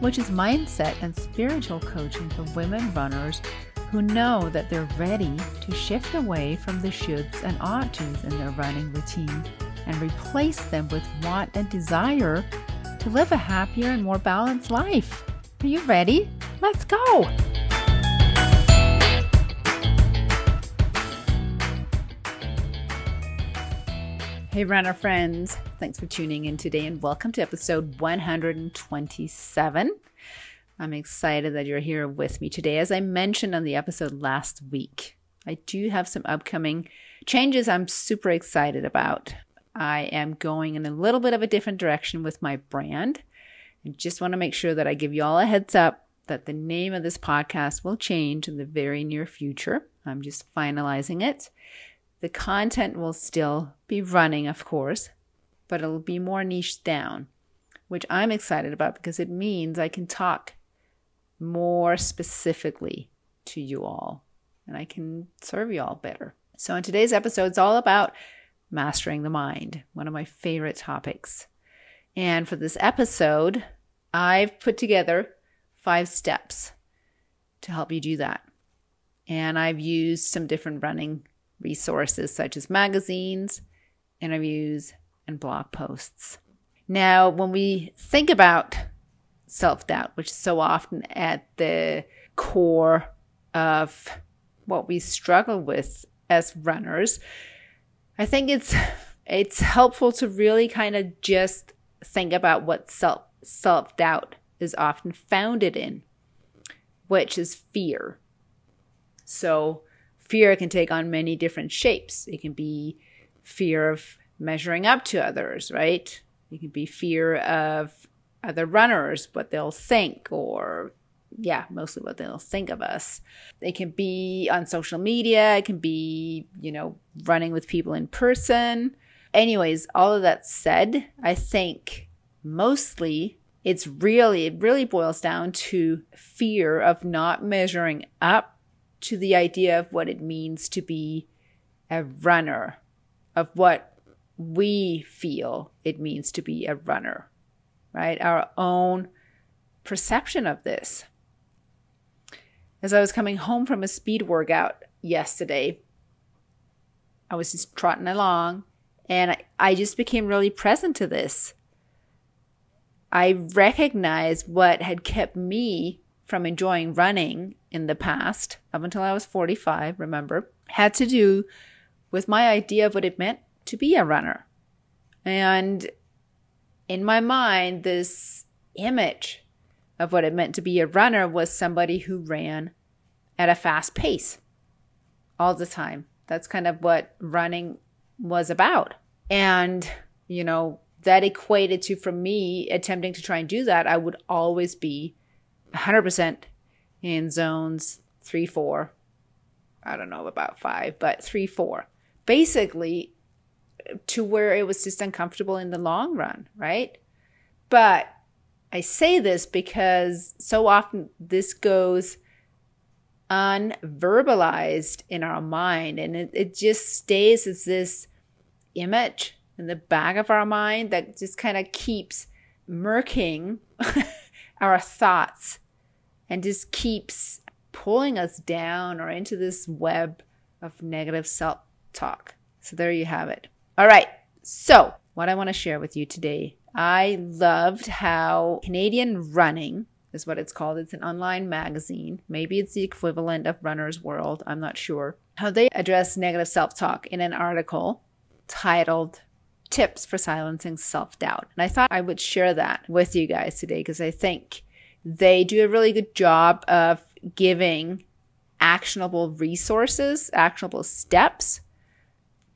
which is mindset and spiritual coaching for women runners who know that they're ready to shift away from the shoulds and ought tos in their running routine and replace them with want and desire to live a happier and more balanced life. Are you ready? Let's go! Hey, runner friends. Thanks for tuning in today and welcome to episode 127. I'm excited that you're here with me today. As I mentioned on the episode last week, I do have some upcoming changes I'm super excited about. I am going in a little bit of a different direction with my brand. I just want to make sure that I give you all a heads up that the name of this podcast will change in the very near future. I'm just finalizing it. The content will still be running, of course, but it'll be more niche down, which I'm excited about because it means I can talk more specifically to you all and I can serve you all better. So, in today's episode, it's all about mastering the mind, one of my favorite topics. And for this episode, I've put together five steps to help you do that. And I've used some different running resources such as magazines, interviews, and blog posts. Now, when we think about self doubt, which is so often at the core of what we struggle with as runners, I think it's it's helpful to really kind of just think about what self self doubt is often founded in, which is fear. So fear can take on many different shapes. It can be fear of measuring up to others, right? It can be fear of other runners, what they'll think, or yeah, mostly what they'll think of us. It can be on social media, it can be, you know, running with people in person. Anyways, all of that said, I think mostly it's really, it really boils down to fear of not measuring up to the idea of what it means to be a runner, of what we feel it means to be a runner, right? Our own perception of this. As I was coming home from a speed workout yesterday, I was just trotting along and I, just became really present to this. I recognized what had kept me from enjoying running in the past, up until I was 45, remember, had to do with my idea of what it meant to be a runner. And in my mind, this image of what it meant to be a runner was somebody who ran at a fast pace all the time. That's kind of what running was about. And, you know, that equated to, for me, attempting to try and do that, I would always be 100% in zones three, four. I don't know about five, but three, four. Basically, to where it was just uncomfortable in the long run, right? But I say this because so often this goes unverbalized in our mind and it, it just stays as this image in the back of our mind that just kind of keeps murking our thoughts and just keeps pulling us down or into this web of negative self talk. So there you have it. All right. So, what I want to share with you today, I loved how Canadian Running is what it's called. It's an online magazine. Maybe it's the equivalent of Runner's World. I'm not sure. How they address negative self talk in an article titled Tips for Silencing Self Doubt. And I thought I would share that with you guys today because I think they do a really good job of giving actionable resources, actionable steps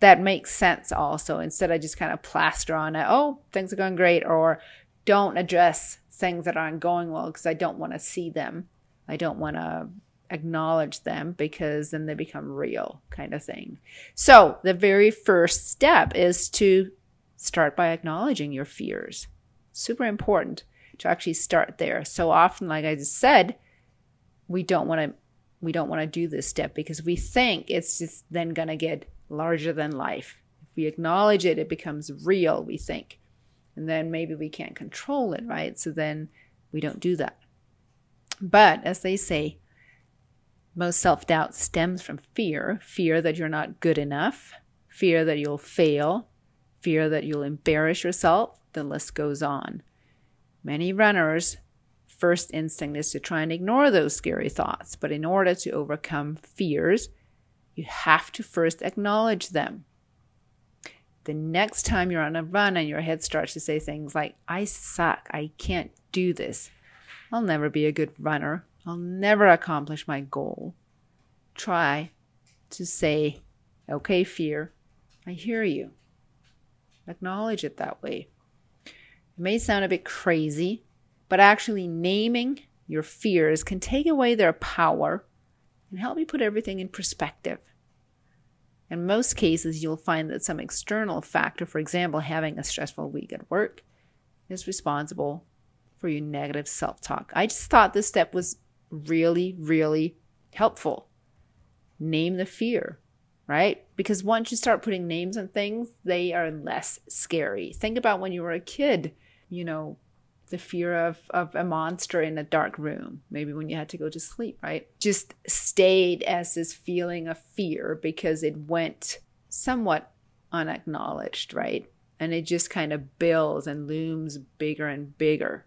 that make sense also instead of just kind of plaster on it, oh, things are going great, or don't address things that aren't going well because I don't want to see them. I don't want to acknowledge them because then they become real, kind of thing. So, the very first step is to start by acknowledging your fears. Super important to actually start there. So often, like I just said, we don't want to we don't want to do this step because we think it's just then going to get larger than life. If we acknowledge it, it becomes real, we think. And then maybe we can't control it, right? So then we don't do that. But as they say, most self doubt stems from fear fear that you're not good enough, fear that you'll fail, fear that you'll embarrass yourself. The list goes on. Many runners first instinct is to try and ignore those scary thoughts. But in order to overcome fears, you have to first acknowledge them. The next time you're on a run and your head starts to say things like, I suck, I can't do this, I'll never be a good runner, I'll never accomplish my goal, try to say, Okay, fear, I hear you. Acknowledge it that way. It may sound a bit crazy, but actually naming your fears can take away their power and help you put everything in perspective. In most cases, you'll find that some external factor, for example, having a stressful week at work, is responsible for your negative self talk. I just thought this step was really, really helpful. Name the fear, right? Because once you start putting names on things, they are less scary. Think about when you were a kid, you know, the fear of, of a monster in a dark room, maybe when you had to go to sleep, right? Just stayed as this feeling of fear because it went somewhat unacknowledged, right? And it just kind of builds and looms bigger and bigger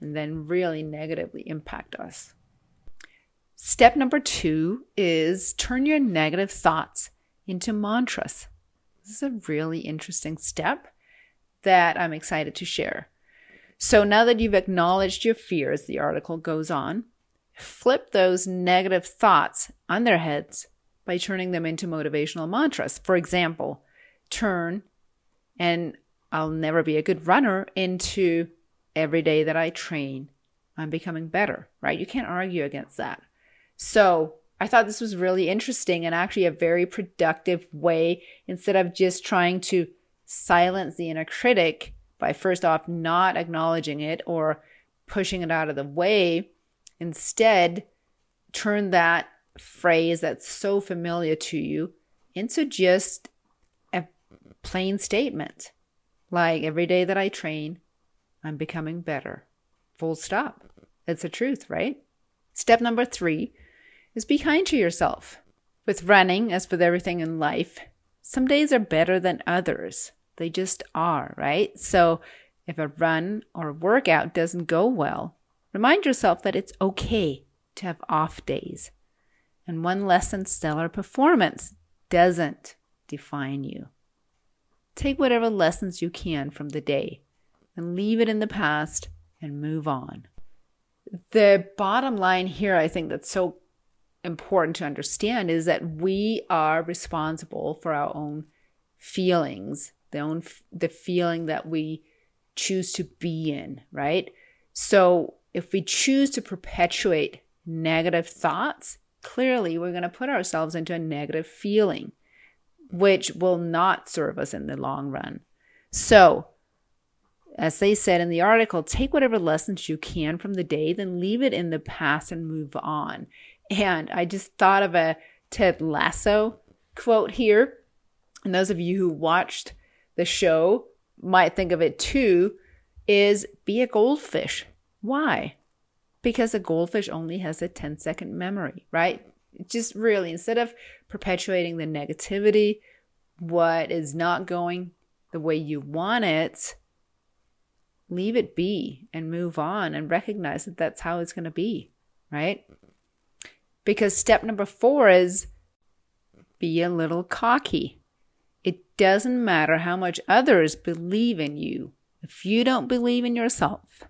and then really negatively impact us. Step number two is turn your negative thoughts into mantras. This is a really interesting step that I'm excited to share. So now that you've acknowledged your fears, the article goes on, flip those negative thoughts on their heads by turning them into motivational mantras. For example, turn and I'll never be a good runner into every day that I train, I'm becoming better, right? You can't argue against that. So I thought this was really interesting and actually a very productive way instead of just trying to silence the inner critic by first off not acknowledging it or pushing it out of the way. Instead, turn that phrase that's so familiar to you into just a plain statement like every day that I train, I'm becoming better. Full stop. It's a truth, right? Step number three is be kind to yourself. With running, as with everything in life, some days are better than others. They just are, right? So if a run or a workout doesn't go well, remind yourself that it's okay to have off days. And one less than stellar performance doesn't define you. Take whatever lessons you can from the day and leave it in the past and move on. The bottom line here, I think that's so important to understand, is that we are responsible for our own feelings the own the feeling that we choose to be in, right? So if we choose to perpetuate negative thoughts, clearly we're going to put ourselves into a negative feeling, which will not serve us in the long run. So, as they said in the article, take whatever lessons you can from the day, then leave it in the past and move on. And I just thought of a Ted Lasso quote here. And those of you who watched the show might think of it too is be a goldfish. Why? Because a goldfish only has a 10 second memory, right? Just really, instead of perpetuating the negativity, what is not going the way you want it, leave it be and move on and recognize that that's how it's going to be, right? Because step number four is be a little cocky. Doesn't matter how much others believe in you if you don't believe in yourself.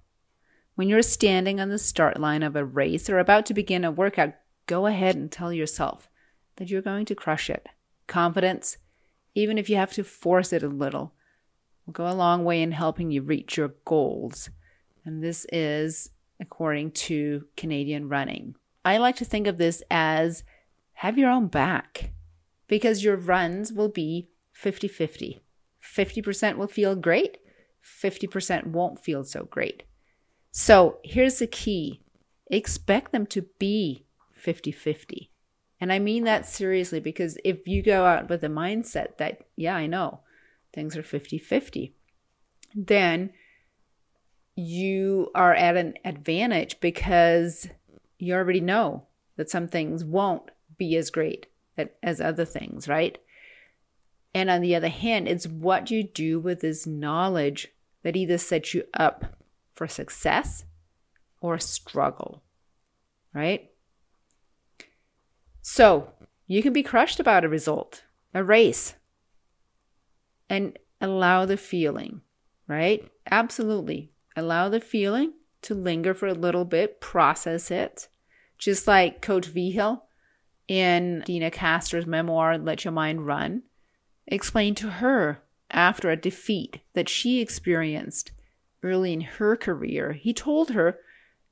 When you're standing on the start line of a race or about to begin a workout, go ahead and tell yourself that you're going to crush it. Confidence, even if you have to force it a little, will go a long way in helping you reach your goals. And this is according to Canadian Running. I like to think of this as have your own back because your runs will be 50 50. 50% will feel great, 50% won't feel so great. So here's the key expect them to be 50 50. And I mean that seriously because if you go out with the mindset that, yeah, I know things are 50 50, then you are at an advantage because you already know that some things won't be as great as other things, right? And on the other hand, it's what you do with this knowledge that either sets you up for success or struggle, right? So you can be crushed about a result, a race, and allow the feeling, right? Absolutely. Allow the feeling to linger for a little bit, process it. Just like Coach Vigil in Deena Kastor's memoir, Let Your Mind Run, explained to her after a defeat that she experienced early in her career. He told her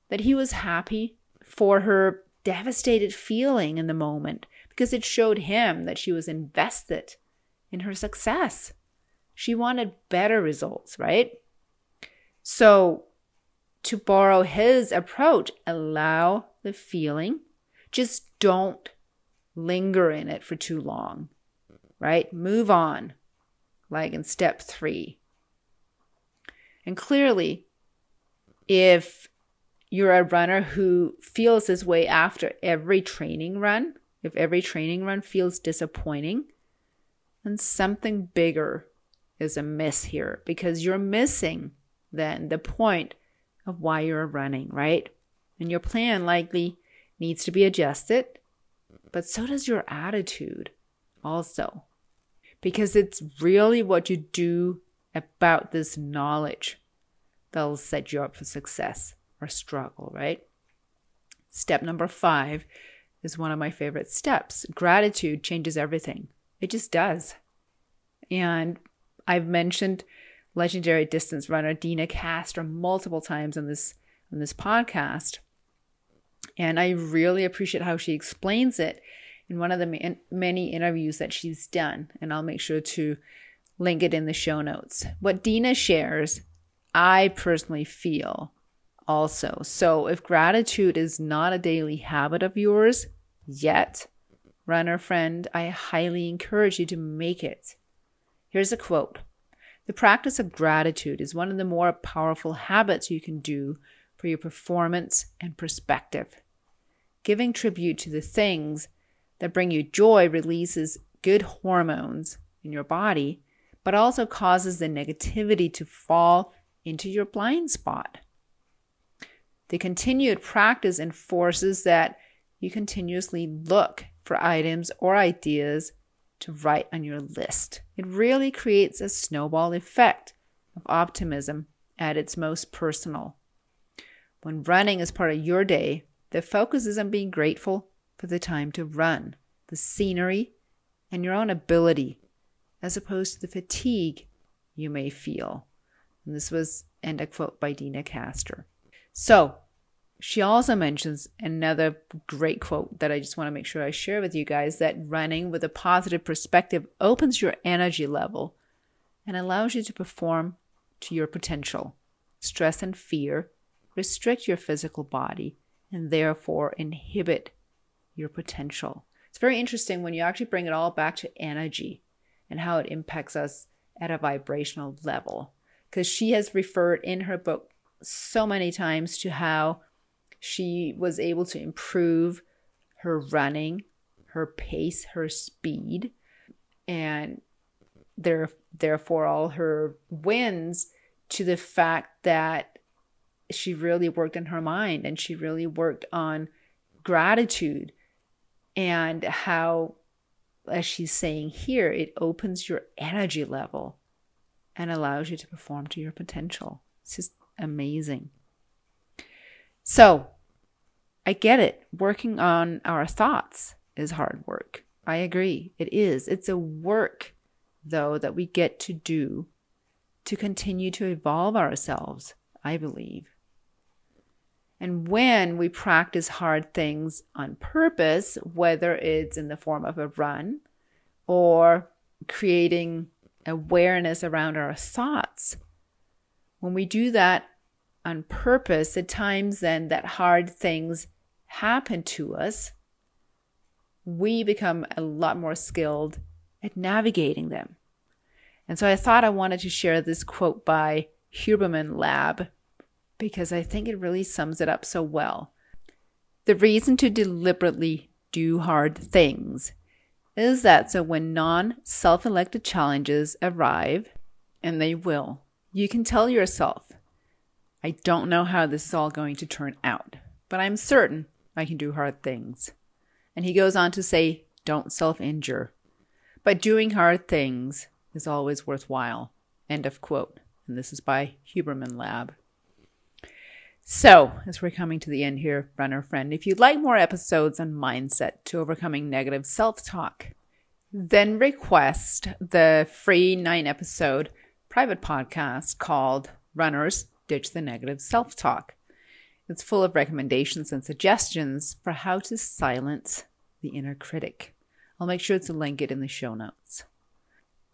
that he was happy for her devastated feeling in the moment because it showed him that she was invested in her success. She wanted better results, right? So, to borrow his approach, allow the feeling, just don't linger in it for too long, right? Move on, like in step three. And clearly, if you're a runner who feels this way after every training run, if every training run feels disappointing, then something bigger is amiss here because you're missing then the point of why you're running, right? And your plan likely needs to be adjusted, but so does your attitude also. Because it's really what you do about this knowledge that'll set you up for success or struggle, right? Step number five is one of my favorite steps. Gratitude changes everything. It just does. And I've mentioned legendary distance runner Deena Kastor multiple times on this on this podcast. And I really appreciate how she explains it in one of the many interviews that she's done. And I'll make sure to link it in the show notes. What Deena shares, I personally feel also. So if gratitude is not a daily habit of yours yet, runner friend, I highly encourage you to make it. Here's a quote The practice of gratitude is one of the more powerful habits you can do for your performance and perspective. Giving tribute to the things that bring you joy releases good hormones in your body, but also causes the negativity to fall into your blind spot. The continued practice enforces that you continuously look for items or ideas to write on your list. It really creates a snowball effect of optimism at its most personal. When running is part of your day, the focus is on being grateful for the time to run, the scenery, and your own ability, as opposed to the fatigue you may feel. And this was end a quote by Deena Kastor. So she also mentions another great quote that I just want to make sure I share with you guys that running with a positive perspective opens your energy level and allows you to perform to your potential. Stress and fear restrict your physical body and therefore inhibit your potential. It's very interesting when you actually bring it all back to energy and how it impacts us at a vibrational level. Because she has referred in her book so many times to how she was able to improve her running, her pace, her speed, and there, therefore all her wins to the fact that she really worked on her mind and she really worked on gratitude and how as she's saying here it opens your energy level and allows you to perform to your potential it's just amazing so I get it. Working on our thoughts is hard work. I agree. It is. It's a work, though, that we get to do to continue to evolve ourselves, I believe. And when we practice hard things on purpose, whether it's in the form of a run or creating awareness around our thoughts, when we do that on purpose, at times then that hard things happen to us, we become a lot more skilled at navigating them. And so I thought I wanted to share this quote by Huberman Lab because I think it really sums it up so well. The reason to deliberately do hard things is that so when non self elected challenges arrive, and they will, you can tell yourself, I don't know how this is all going to turn out, but I'm certain I can do hard things. And he goes on to say, don't self injure. But doing hard things is always worthwhile. End of quote. And this is by Huberman Lab. So, as we're coming to the end here, runner friend, if you'd like more episodes on mindset to overcoming negative self talk, then request the free nine episode private podcast called Runners Ditch the Negative Self Talk. It's full of recommendations and suggestions for how to silence the inner critic. I'll make sure to link it in the show notes.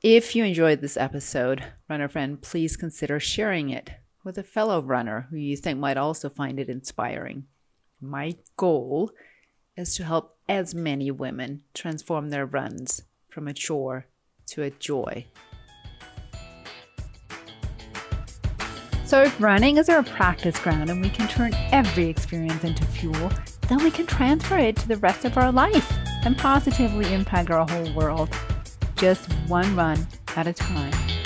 If you enjoyed this episode, runner friend, please consider sharing it with a fellow runner who you think might also find it inspiring. My goal is to help as many women transform their runs from a chore to a joy. So, if running is our practice ground and we can turn every experience into fuel, then we can transfer it to the rest of our life and positively impact our whole world, just one run at a time.